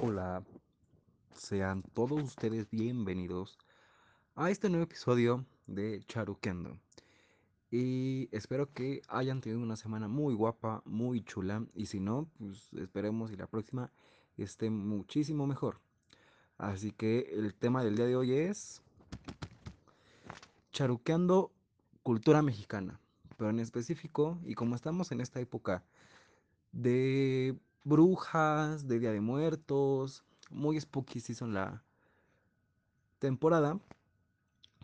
Hola, sean todos ustedes bienvenidos a este nuevo episodio de Charuquendo. Y espero que hayan tenido una semana muy guapa, muy chula. Y si no, pues esperemos y la próxima esté muchísimo mejor. Así que el tema del día de hoy es Charuqueando cultura mexicana. Pero en específico, y como estamos en esta época de brujas, de Día de Muertos, muy spooky season la temporada,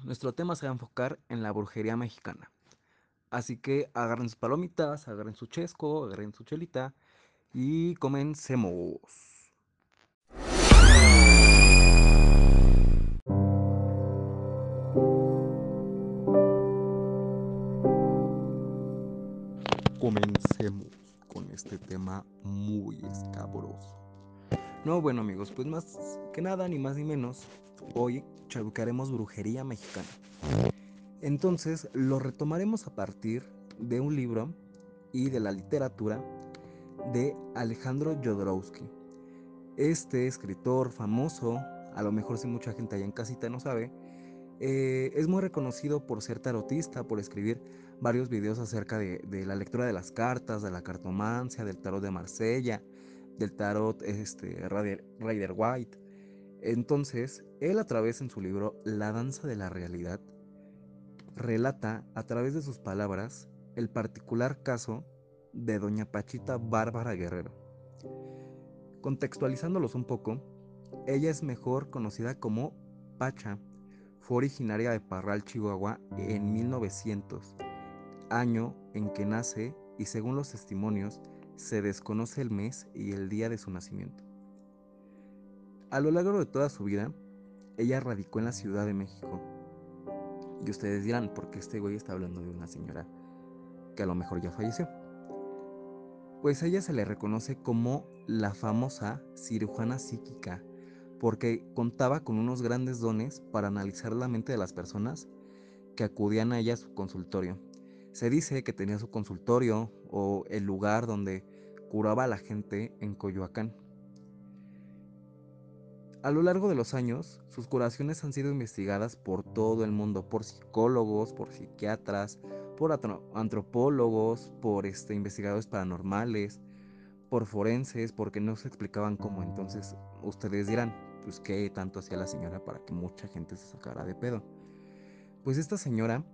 nuestro tema se va a enfocar en la brujería mexicana. Así que agarren sus palomitas, agarren su chesco, agarren su chelita y comencemos. Comencemos con este tema muy escabroso. No, bueno amigos, pues más que nada, ni más ni menos, hoy chabucaremos brujería mexicana. Entonces lo retomaremos a partir de un libro y de la literatura de Alejandro Jodorowsky. Este escritor famoso, a lo mejor si mucha gente allá en casita no sabe, eh, es muy reconocido por ser tarotista, por escribir varios videos acerca de, la lectura de las cartas, de la cartomancia, del tarot de Marsella, del tarot este, Rider White. Entonces, él a través en su libro La danza de la realidad, relata a través de sus palabras el particular caso de doña Pachita Bárbara Guerrero. Contextualizándolos un poco, ella es mejor conocida como Pacha, fue originaria de Parral, Chihuahua en 1900, año en que nace y según los testimonios se desconoce el mes y el día de su nacimiento. A lo largo de toda su vida, ella radicó en la Ciudad de México. Y ustedes dirán, ¿por qué este güey está hablando de una señora que a lo mejor ya falleció? Pues a ella se le reconoce como la famosa cirujana psíquica, porque contaba con unos grandes dones para analizar la mente de las personas que acudían a ella a su consultorio. Se dice que tenía su consultorio o el lugar donde curaba a la gente en Coyoacán. A lo largo de los años, sus curaciones han sido investigadas por todo el mundo, por psicólogos, por psiquiatras, por antropólogos, por este, investigadores paranormales, por forenses, porque no se explicaban cómo. Entonces, ustedes dirán, pues qué tanto hacía la señora para que mucha gente se sacara de pedo. Pues esta señora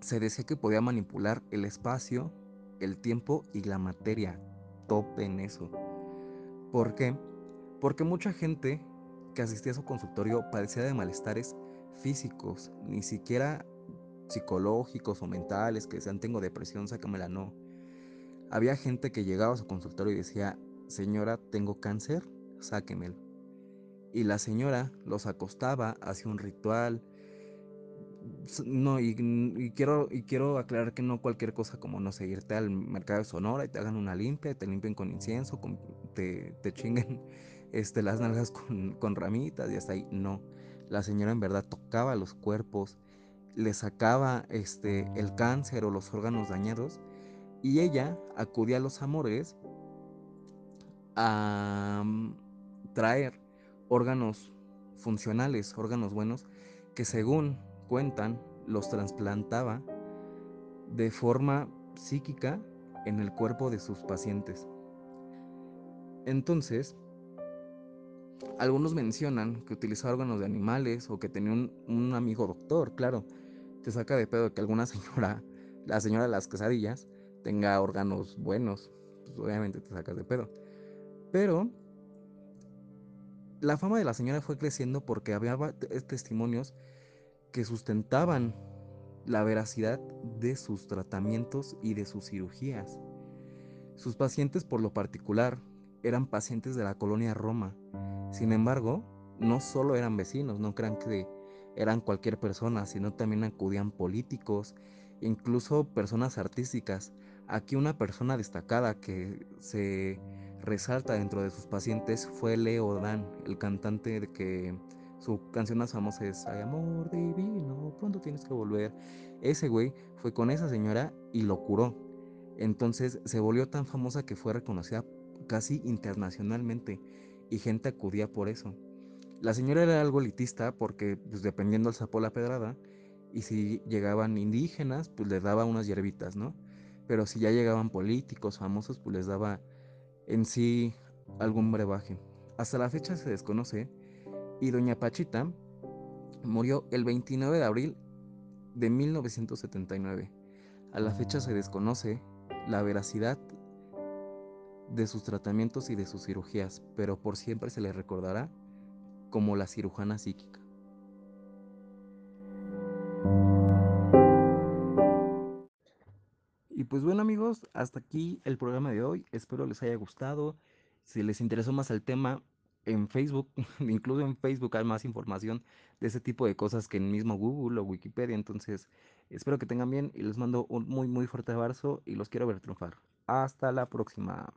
se decía que podía manipular el espacio, el tiempo y la materia. Tope en eso. ¿Por qué? Porque mucha gente que asistía a su consultorio padecía de malestares físicos, ni siquiera psicológicos o mentales, que decían tengo depresión, sácamela, no. Había gente que llegaba a su consultorio y decía, señora, tengo cáncer, sáquemelo. Y la señora los acostaba, hacía un ritual. No, y, quiero, y quiero aclarar que no cualquier cosa como, no sé, irte al mercado de Sonora y te hagan una limpia, te limpien con incienso, te, te chinguen este, las nalgas con, con ramitas y hasta ahí. No, la señora en verdad tocaba los cuerpos, le sacaba este, el cáncer o los órganos dañados y ella acudía a los amores a mm, traer órganos funcionales, órganos buenos, que según cuentan los trasplantaba de forma psíquica en el cuerpo de sus pacientes. Entonces, algunos mencionan que utilizaba órganos de animales o que tenía un, amigo doctor, claro. Te saca de pedo que alguna señora, la señora de las quesadillas, tenga órganos buenos. Pues obviamente te sacas de pedo. Pero la fama de la señora fue creciendo porque había testimonios que sustentaban la veracidad de sus tratamientos y de sus cirugías. Sus pacientes por lo particular eran pacientes de la colonia Roma. Sin embargo, no solo eran vecinos, no crean que eran cualquier persona, sino también acudían políticos, incluso personas artísticas. Aquí una persona destacada que se resalta dentro de sus pacientes fue Leo Dan, el cantante de que su canción más famosa es Ay amor divino, pronto tienes que volver. Ese güey fue con esa señora y lo curó. Entonces se volvió tan famosa que fue reconocida casi internacionalmente. y gente acudía por eso. La señora era algo elitista porque, pues dependiendo del sapo la pedrada, y si llegaban indígenas, pues les daba unas hierbitas, ¿no? Pero si ya llegaban políticos, famosos, pues les daba en sí algún brebaje. Hasta la fecha se desconoce y doña Pachita murió el 29 de abril de 1979. A la fecha se desconoce la veracidad de sus tratamientos y de sus cirugías, pero por siempre se le recordará como la cirujana psíquica. Pues bueno amigos, hasta aquí el programa de hoy. Espero les haya gustado. Si les interesó más el tema, en Facebook, incluso en Facebook hay más información de ese tipo de cosas que en mismo Google o Wikipedia. Entonces, espero que tengan bien y les mando un muy muy fuerte abrazo y los quiero ver triunfar. Hasta la próxima.